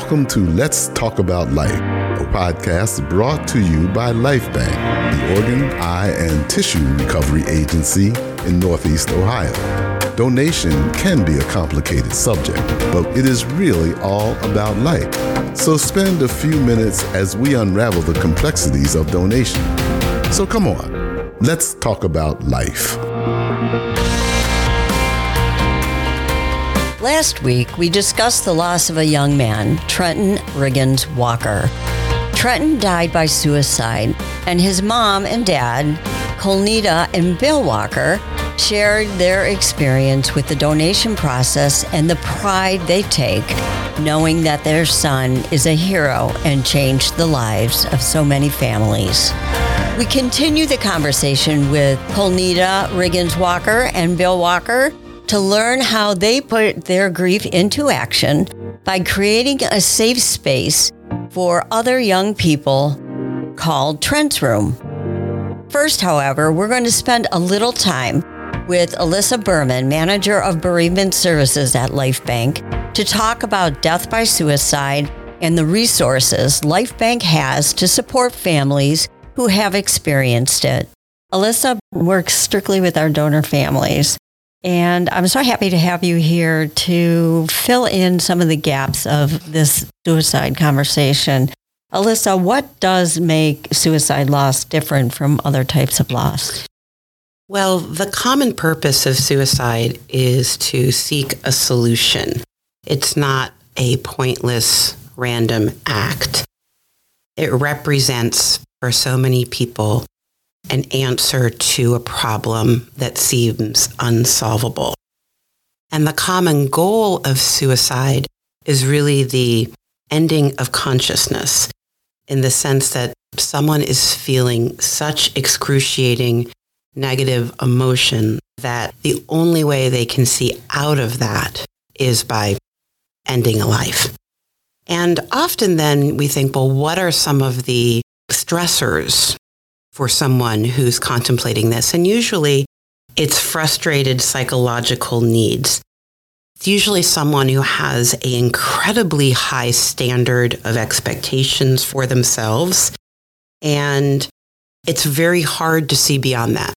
Welcome to Let's Talk About Life, a podcast brought to you by Lifebanc, the organ, eye, and tissue recovery agency in Northeast Ohio. Donation can be a complicated subject, but it is really all about life. So spend a few minutes as we unravel the complexities of donation. So come on, let's talk about life. Last week, we discussed the loss of a young man, Trenton Riggins Walker. Trenton died by suicide, and his mom and dad, Kolnita and Bill Walker, shared their experience with the donation process and the pride they take knowing that their son is a hero and changed the lives of so many families. We continue the conversation with Kolnita Riggins Walker and Bill Walker to learn how they put their grief into action by creating a safe space for other young people called Trent's Room. First, however, we're going to spend a little time with Elissa Berman, manager of bereavement services at Lifebanc, to talk about death by suicide and the resources Lifebanc has to support families who have experienced it. Elissa works strictly with our donor families. And I'm so happy to have you here to fill in some of the gaps of this suicide conversation. Elissa, what does make suicide loss different from other types of loss? Well, the common purpose of suicide is to seek a solution. It's not a pointless, random act. It represents, for so many people, an answer to a problem that seems unsolvable. And the common goal of suicide is really the ending of consciousness in the sense that someone is feeling such excruciating negative emotion that the only way they can see out of that is by ending a life. And often then we think, well, what are some of the stressors for someone who's contemplating this. And usually it's frustrated psychological needs. It's usually someone who has an incredibly high standard of expectations for themselves. And it's very hard to see beyond that.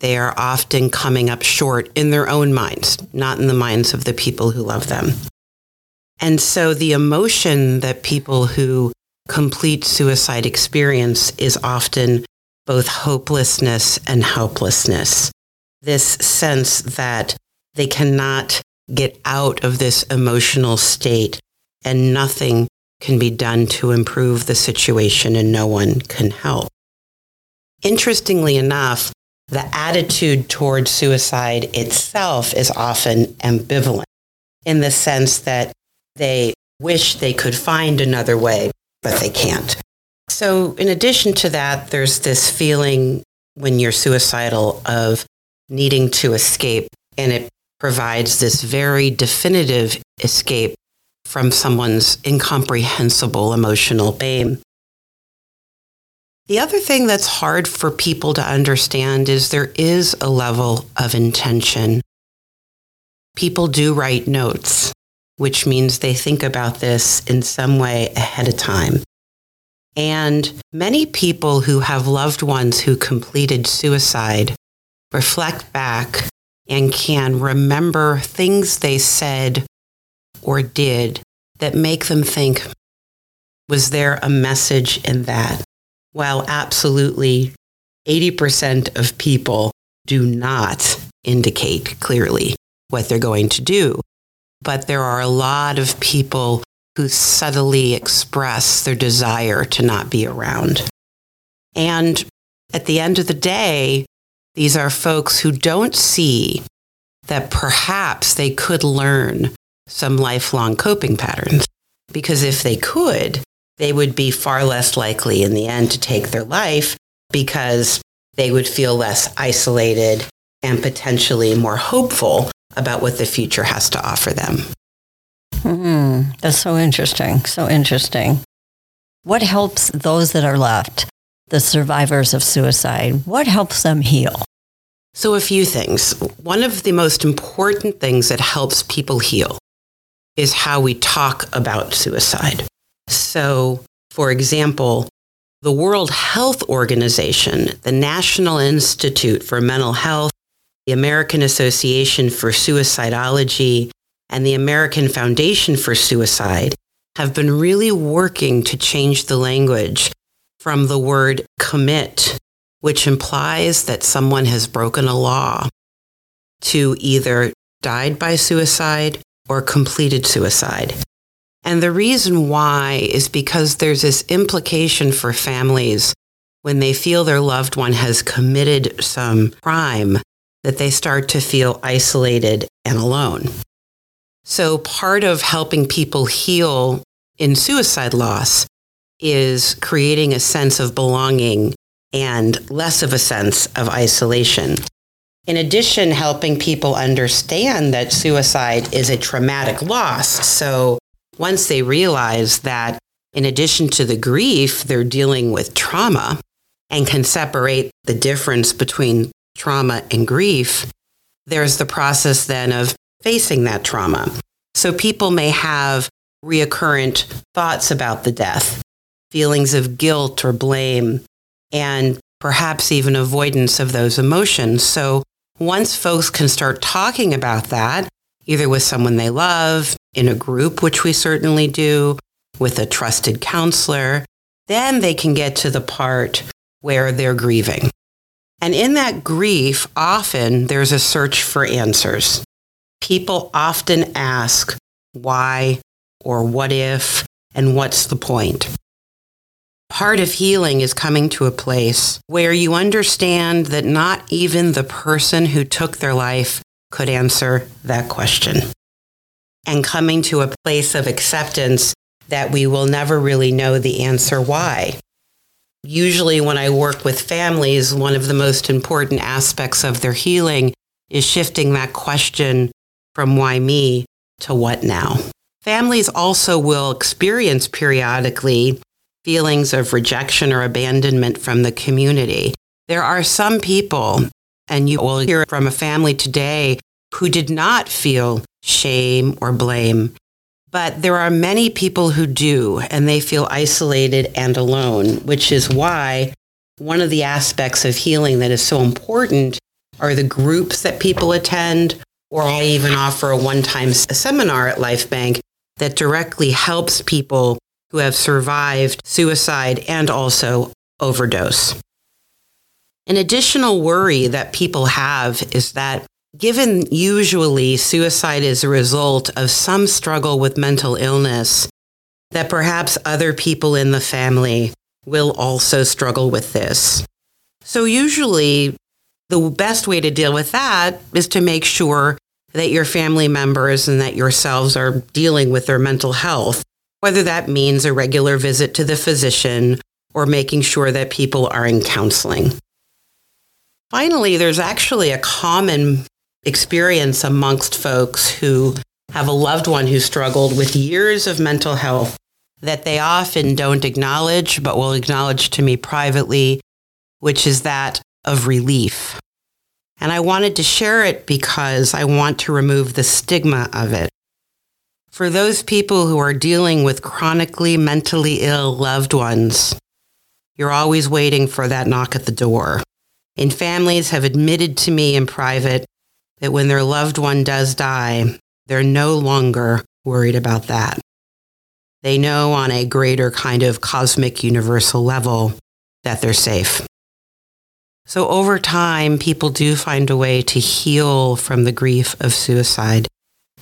They are often coming up short in their own minds, not in the minds of the people who love them. And so the emotion that people who complete suicide experience is often both hopelessness and helplessness. This sense that they cannot get out of this emotional state and nothing can be done to improve the situation and no one can help. Interestingly enough, the attitude toward suicide itself is often ambivalent in the sense that they wish they could find another way, but they can't. So, in addition to that, there's this feeling when you're suicidal of needing to escape, and it provides this very definitive escape from someone's incomprehensible emotional pain. The other thing that's hard for people to understand is there is a level of intention. People do write notes, which means they think about this in some way ahead of time. And many people who have loved ones who completed suicide reflect back and can remember things they said or did that make them think, was there a message in that? While absolutely 80% of people do not indicate clearly what they're going to do. But there are a lot of people who subtly express their desire to not be around. And at the end of the day, these are folks who don't see that perhaps they could learn some lifelong coping patterns. Because if they could, they would be far less likely in the end to take their life because they would feel less isolated and potentially more hopeful about what the future has to offer them. Mm, that's so interesting. So interesting. What helps those that are left, the survivors of suicide, what helps them heal? So, a few things. One of the most important things that helps people heal is how we talk about suicide. So, for example, the World Health Organization, the National Institute for Mental Health, the American Association for Suicidology, and the American Foundation for Suicide have been really working to change the language from the word commit, which implies that someone has broken a law, to either died by suicide or completed suicide. And the reason why is because there's this implication for families when they feel their loved one has committed some crime that they start to feel isolated and alone. So part of helping people heal in suicide loss is creating a sense of belonging and less of a sense of isolation. In addition, helping people understand that suicide is a traumatic loss. So once they realize that in addition to the grief, they're dealing with trauma and can separate the difference between trauma and grief, there's the process then of facing that trauma. So people may have reoccurrent thoughts about the death, feelings of guilt or blame, and perhaps even avoidance of those emotions. So once folks can start talking about that, either with someone they love, in a group, which we certainly do, with a trusted counselor, then they can get to the part where they're grieving. And in that grief, often there's a search for answers. People often ask why or what if and what's the point. Part of healing is coming to a place where you understand that not even the person who took their life could answer that question and coming to a place of acceptance that we will never really know the answer why. Usually, when I work with families, one of the most important aspects of their healing is shifting that question from why me to what now. Families also will experience periodically feelings of rejection or abandonment from the community. There are some people, and you will hear from a family today, who did not feel shame, or blame. But there are many people who do, and they feel isolated and alone, which is why one of the aspects of healing that is so important are the groups that people attend, or I even offer a one time seminar at Lifebanc that directly helps people who have survived suicide and also overdose. An additional worry that people have is that Given usually suicide is a result of some struggle with mental illness, that perhaps other people in the family will also struggle with this. So usually the best way to deal with that is to make sure that your family members and that yourselves are dealing with their mental health, whether that means a regular visit to the physician or making sure that people are in counseling. Finally, there's actually a common experience amongst folks who have a loved one who struggled with years of mental health that they often don't acknowledge, but will acknowledge to me privately, which is that of relief. And I wanted to share it because I want to remove the stigma of it. For those people who are dealing with chronically mentally ill loved ones, you're always waiting for that knock at the door. And families have admitted to me in private that when their loved one does die, they're no longer worried about that. They know on a greater kind of cosmic universal level that they're safe. So over time, people do find a way to heal from the grief of suicide.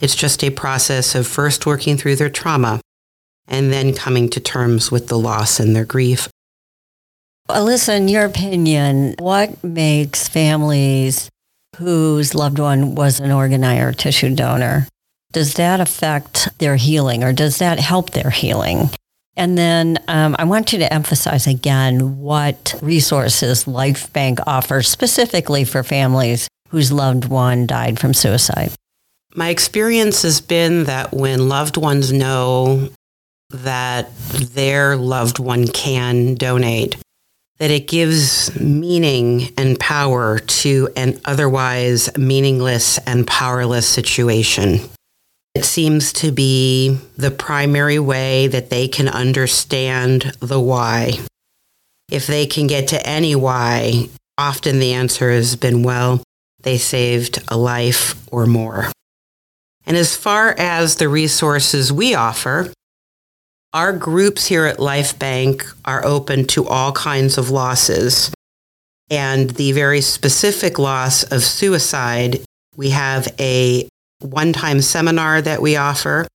It's just a process of first working through their trauma and then coming to terms with the loss and their grief. Elissa, in your opinion, what makes families whose loved one was an organ or tissue donor, does that affect their healing or does that help their healing? And then um, I want you to emphasize again what resources Lifebanc offers specifically for families whose loved one died from suicide. My experience has been that when loved ones know that their loved one can donate, that it gives meaning and power to an otherwise meaningless and powerless situation. It seems to be the primary way that they can understand the why. If they can get to any why, often the answer has been, well, they saved a life or more. And as far as the resources we offer, our groups here at Lifebanc are open to all kinds of losses. And the very specific loss of suicide, we have a one time seminar that we offer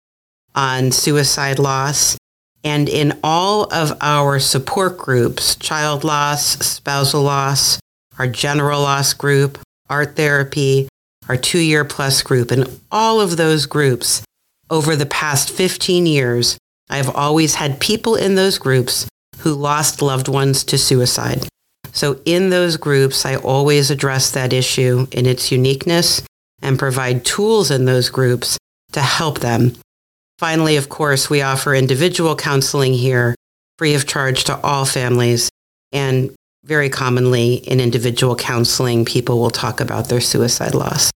on suicide loss. And in all of our support groups, child loss, spousal loss, our general loss group, art therapy, our two year plus group, and all of those groups over the past 15 years, I've always had people in those groups who lost loved ones to suicide. So in those groups, I always address that issue in its uniqueness and provide tools in those groups to help them. Finally, of course, we offer individual counseling here free of charge to all families. And very commonly in individual counseling, people will talk about their suicide loss.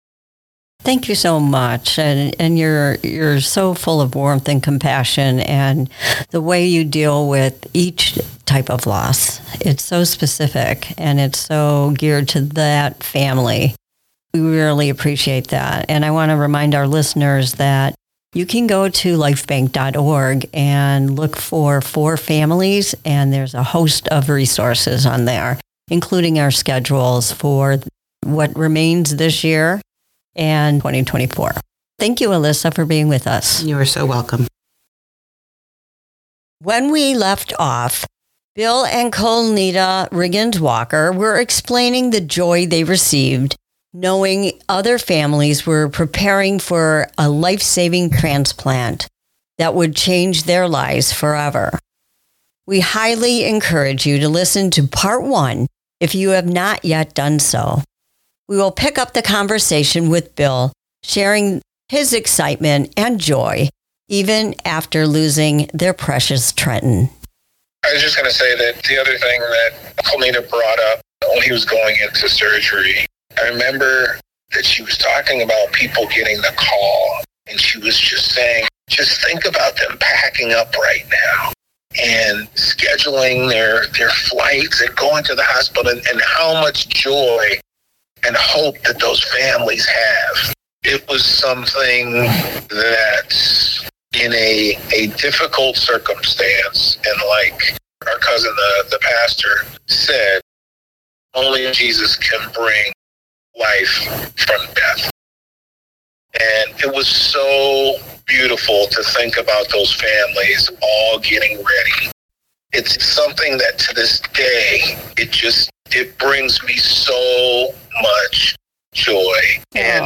Thank you so much, and and you're you're so full of warmth and compassion, and the way you deal with each type of loss. It's so specific, and it's so geared to that family. We really appreciate that, and I want to remind our listeners that you can go to lifebanc.org and look for four families, and there's a host of resources on there, including our schedules for what remains this year and 2024. Thank you, Elissa, for being with us. You are so welcome. When we left off, Bill and Kolnita Riggins Walker were explaining the joy they received knowing other families were preparing for a life saving transplant that would change their lives forever. We highly encourage you to listen to part one if you have not yet done so. We will pick up the conversation with Bill, sharing his excitement and joy even after losing their precious Trenton. I was just going to say that the other thing that Kolnita brought up when he was going into surgery, I remember that she was talking about people getting the call, and she was just saying, just think about them packing up right now and scheduling their their flights and going to the hospital and, and how much joy and hope that those families have. It was something that in a a difficult circumstance and like our cousin the, the pastor said, only Jesus can bring life from death. And it was so beautiful to think about those families all getting ready. It's something that to this day, it just it brings me so much joy. And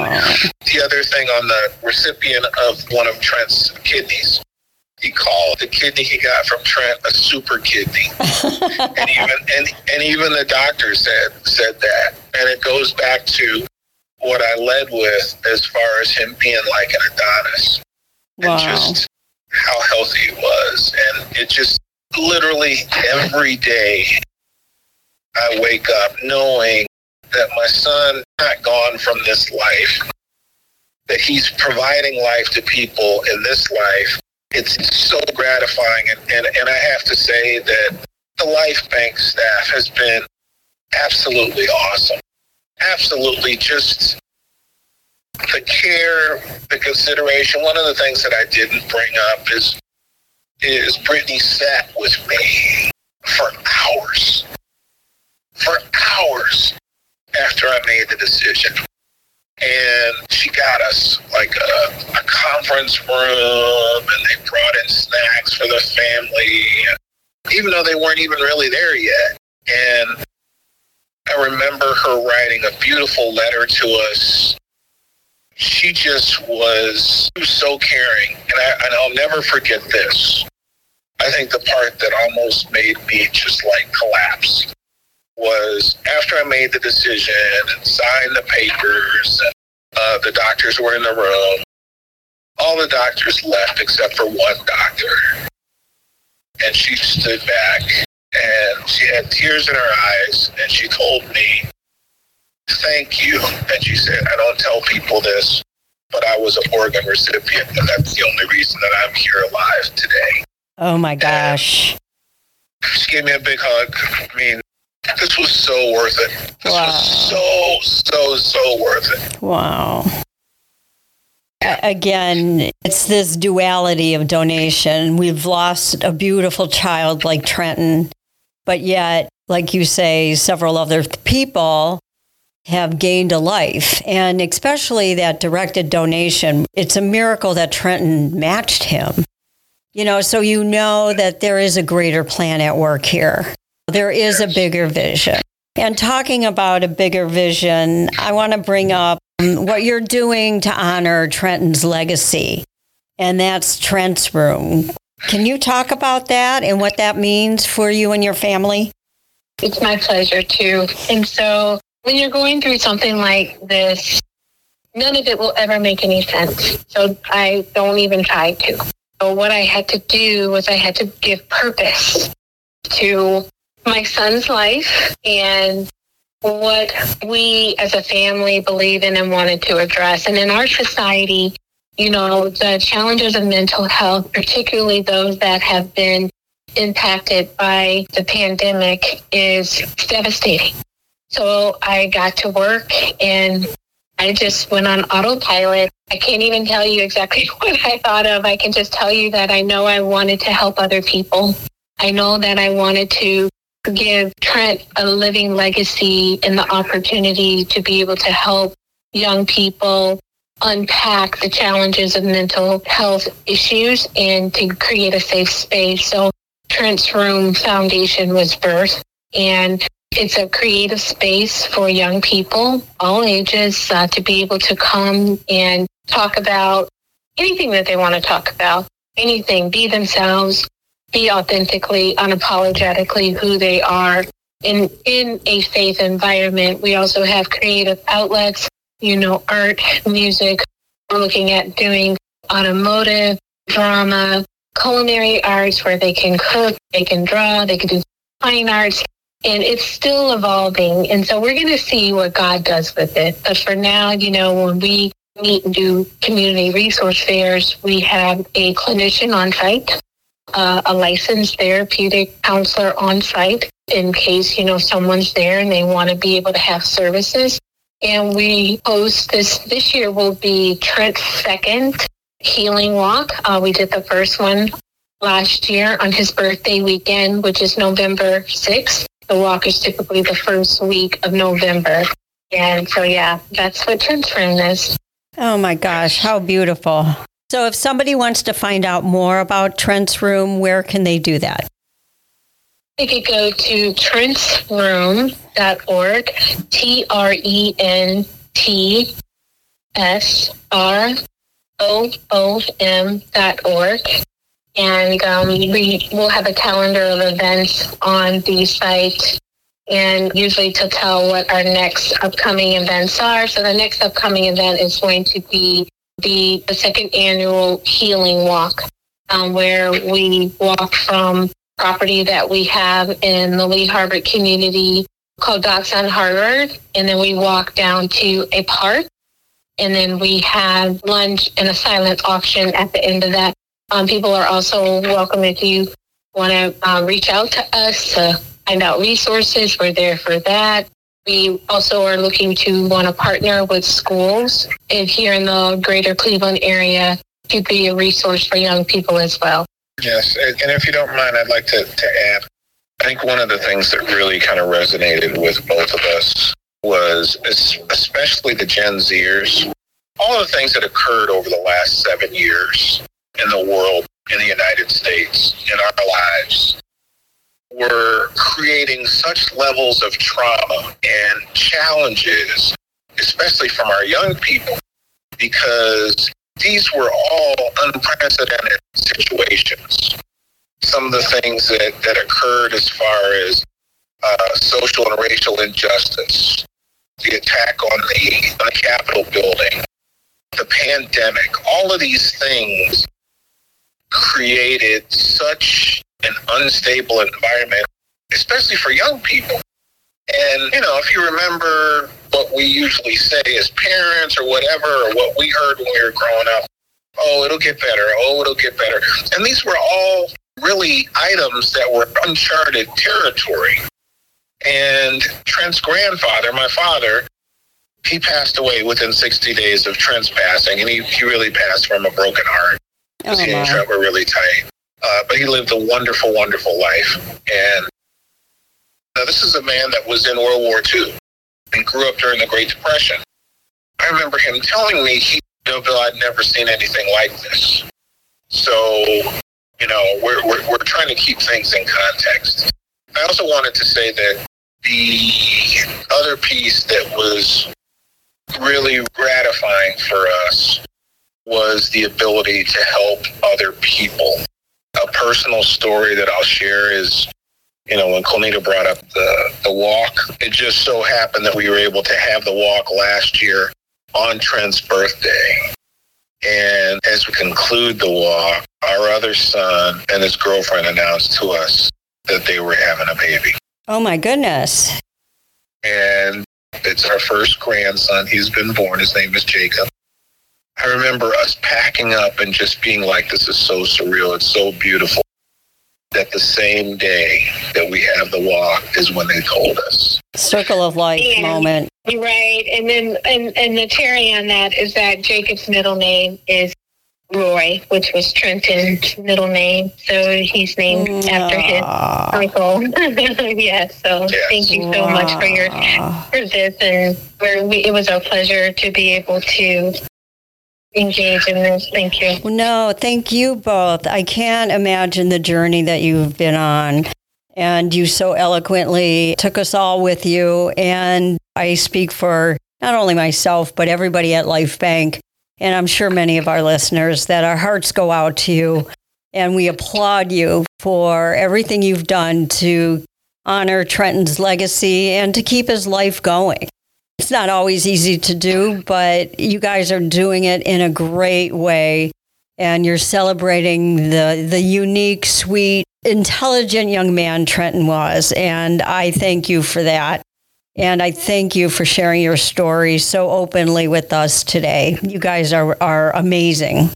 the other thing on the recipient of one of Trent's kidneys, he called the kidney he got from Trent a super kidney. and even and, and even the doctor said said that. And it goes back to what I led with as far as him being like an Adonis. Wow. And just how healthy he was. And it just literally every day I wake up knowing that my son not gone from this life, that he's providing life to people in this life. It's so gratifying. And, and, and I have to say that the Lifebanc staff has been absolutely awesome. Absolutely just the care, the consideration. One of the things that I didn't bring up is is Brittany sat with me for hours for hours after I made the decision. And she got us like a, a conference room and they brought in snacks for the family, even though they weren't even really there yet. And I remember her writing a beautiful letter to us. She just was, was so caring. And, I, and I'll never forget this. I think the part that almost made me just like collapse was after I made the decision and signed the papers, and uh, the doctors were in the room. All the doctors left except for one doctor. And she stood back and she had tears in her eyes and she told me, Thank you. And she said, I don't tell people this, but I was an organ recipient, and that's the only reason that I'm here alive today. Oh my gosh. She gave me a big hug. I mean, this was so worth it. This Wow. was so, so, so worth it. Wow. Again, it's this duality of donation. We've lost a beautiful child like Trenton, but yet, like you say, several other people have gained a life. And especially that directed donation, it's a miracle that Trenton matched him. You know, so you know that there is a greater plan at work here. There is a bigger vision. And talking about a bigger vision, I want to bring up um, what you're doing to honor Trenton's legacy, and that's Trent's Room. Can you talk about that and what that means for you and your family? It's my pleasure too. And so when you're going through something like this, none of it will ever make any sense. So I don't even try to. So what I had to do was I had to give purpose to my son's life and what we as a family believe in and wanted to address. And in our society, you know, the challenges of mental health, particularly those that have been impacted by the pandemic, is devastating. So I got to work and I just went on autopilot. I can't even tell you exactly what I thought of. I can just tell you that I know I wanted to help other people. I know that I wanted to give Trent a living legacy and the opportunity to be able to help young people unpack the challenges of mental health issues and to create a safe space. So Trent's Room Foundation was birthed and it's a creative space for young people, all ages, uh, to be able to come and talk about anything that they want to talk about, anything, be themselves, be authentically, unapologetically who they are. In, in a faith environment, we also have creative outlets, you know, art, music. We're looking at doing automotive, drama, culinary arts where they can cook, they can draw, they can do fine arts and it's still evolving. And so we're going to see what God does with it. But for now, you know, when we meet and do community resource fairs, we have a clinician on site, uh, a licensed therapeutic counselor on site in case, you know, someone's there and they want to be able to have services. And we host this, this year will be Trent's second healing walk. Uh, we did the first one last year on his birthday weekend, which is November 6th. The walk is typically the first week of November. And so, yeah, that's what Trent's Room is. Oh my gosh, how beautiful. So, if somebody wants to find out more about Trent's Room, where can they do that? They could go to trentsroom.org, T R E N T S R O O M dot org. And um, we will have a calendar of events on the site and usually to tell what our next upcoming events are. So the next upcoming event is going to be the, the second annual healing walk, um, where we walk from property that we have in the Lee Harvard community called Docks on Harvard, and then we walk down to a park, and then we have lunch and a silent auction at the end of that. Um, people are also welcome if you want to uh, reach out to us to find out resources. We're there for that. We also are looking to want to partner with schools and here in the greater Cleveland area to be a resource for young people as well. Yes, and if you don't mind, I'd like to, to add. I think one of the things that really kind of resonated with both of us was especially the Gen Zers, all the things that occurred over the last seven years in the world, in the United States, in our lives, were creating such levels of trauma and challenges, especially from our young people, because these were all unprecedented situations. Some of the things that, that occurred as far as uh, social and racial injustice, the attack on the, on the Capitol building, the pandemic, all of these things created such an unstable environment, especially for young people. And, you know, if you remember what we usually say as parents or whatever, or what we heard when we were growing up. Oh, it'll get better. Oh, it'll get better. And these were all really items that were uncharted territory. And Trent's grandfather, my father, he passed away within 60 days of Trent's passing, and he, he really passed from a broken heart Oh, he and. Trent were really tight. Uh, but he lived a wonderful, wonderful life. And uh, this is a man that was in World War II and grew up during the Great Depression. I remember him telling me, he, Bill, I'd never seen anything like this. So, you know, we're, we're, we're trying to keep things in context. I also wanted to say that the other piece that was really gratifying for us was the ability to help other people. A personal story that I'll share is, you know, when Kolnita brought up the, the walk, it just so happened that we were able to have the walk last year on Trent's birthday. And as we conclude the walk, our other son and his girlfriend announced to us that they were having a baby. Oh my goodness. And it's our first grandson. He's been born. His name is Jacob. I remember us packing up and just being like, this is so surreal. It's so beautiful. That the same day that we have the walk is when they told us. Circle of life Yeah. moment. Right, and then and and the cherry on that is that Jacob's middle name is Roy, which was Trenton's middle name, so he's named after his Aw. uncle. yeah, so Yes. thank you so much for your for this, and we're, we, it was our pleasure to be able to engage in this. Thank you. No, thank you both. I can't imagine the journey that you've been on. And you so eloquently took us all with you. And I speak for not only myself, but everybody at Lifebanc. And I'm sure many of our listeners that our hearts go out to you. And we applaud you for everything you've done to honor Trenton's legacy and to keep his life going. It's not always easy to do, but you guys are doing it in a great way. And you're celebrating the, the unique, sweet, intelligent young man Trenton was. And I thank you for that. And I thank you for sharing your story so openly with us today. You guys are, are amazing.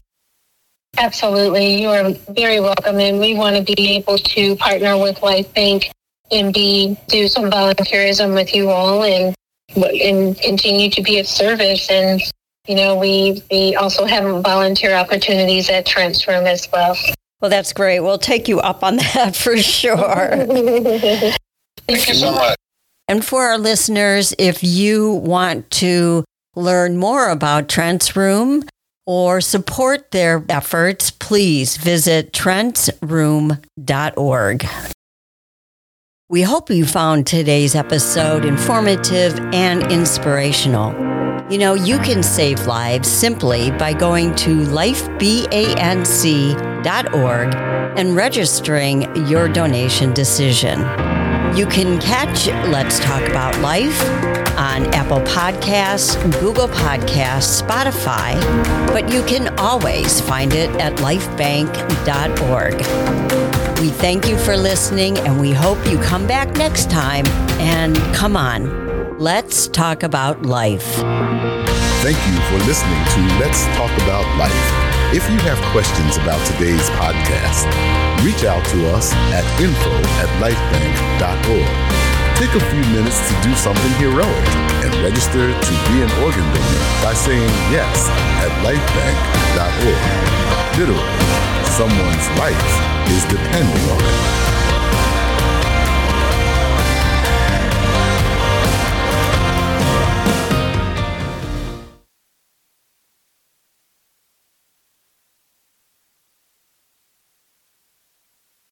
Absolutely. You are very welcome. And we want to be able to partner with Lifebanc and be do some volunteerism with you all and and continue to be of service. And, you know, we, we also have volunteer opportunities at Trent's Room as well. Well, that's great. We'll take you up on that for sure. Thank you so much. And for our listeners, if you want to learn more about Trent's Room or support their efforts, please visit trentsroom.org. We hope you found today's episode informative and inspirational. You know, you can save lives simply by going to lifebanc.org and registering your donation decision. You can catch Let's Talk About Life on Apple Podcasts, Google Podcasts, Spotify, but you can always find it at lifebanc.org. We thank you for listening and we hope you come back next time. And come on, let's talk about life. Thank you for listening to Let's Talk About Life. If you have questions about today's podcast, reach out to us at info at lifebanc.org. Take a few minutes to do something heroic and register to be an organ donor by saying yes at lifebanc.org. Literally, someone's life is depending on it.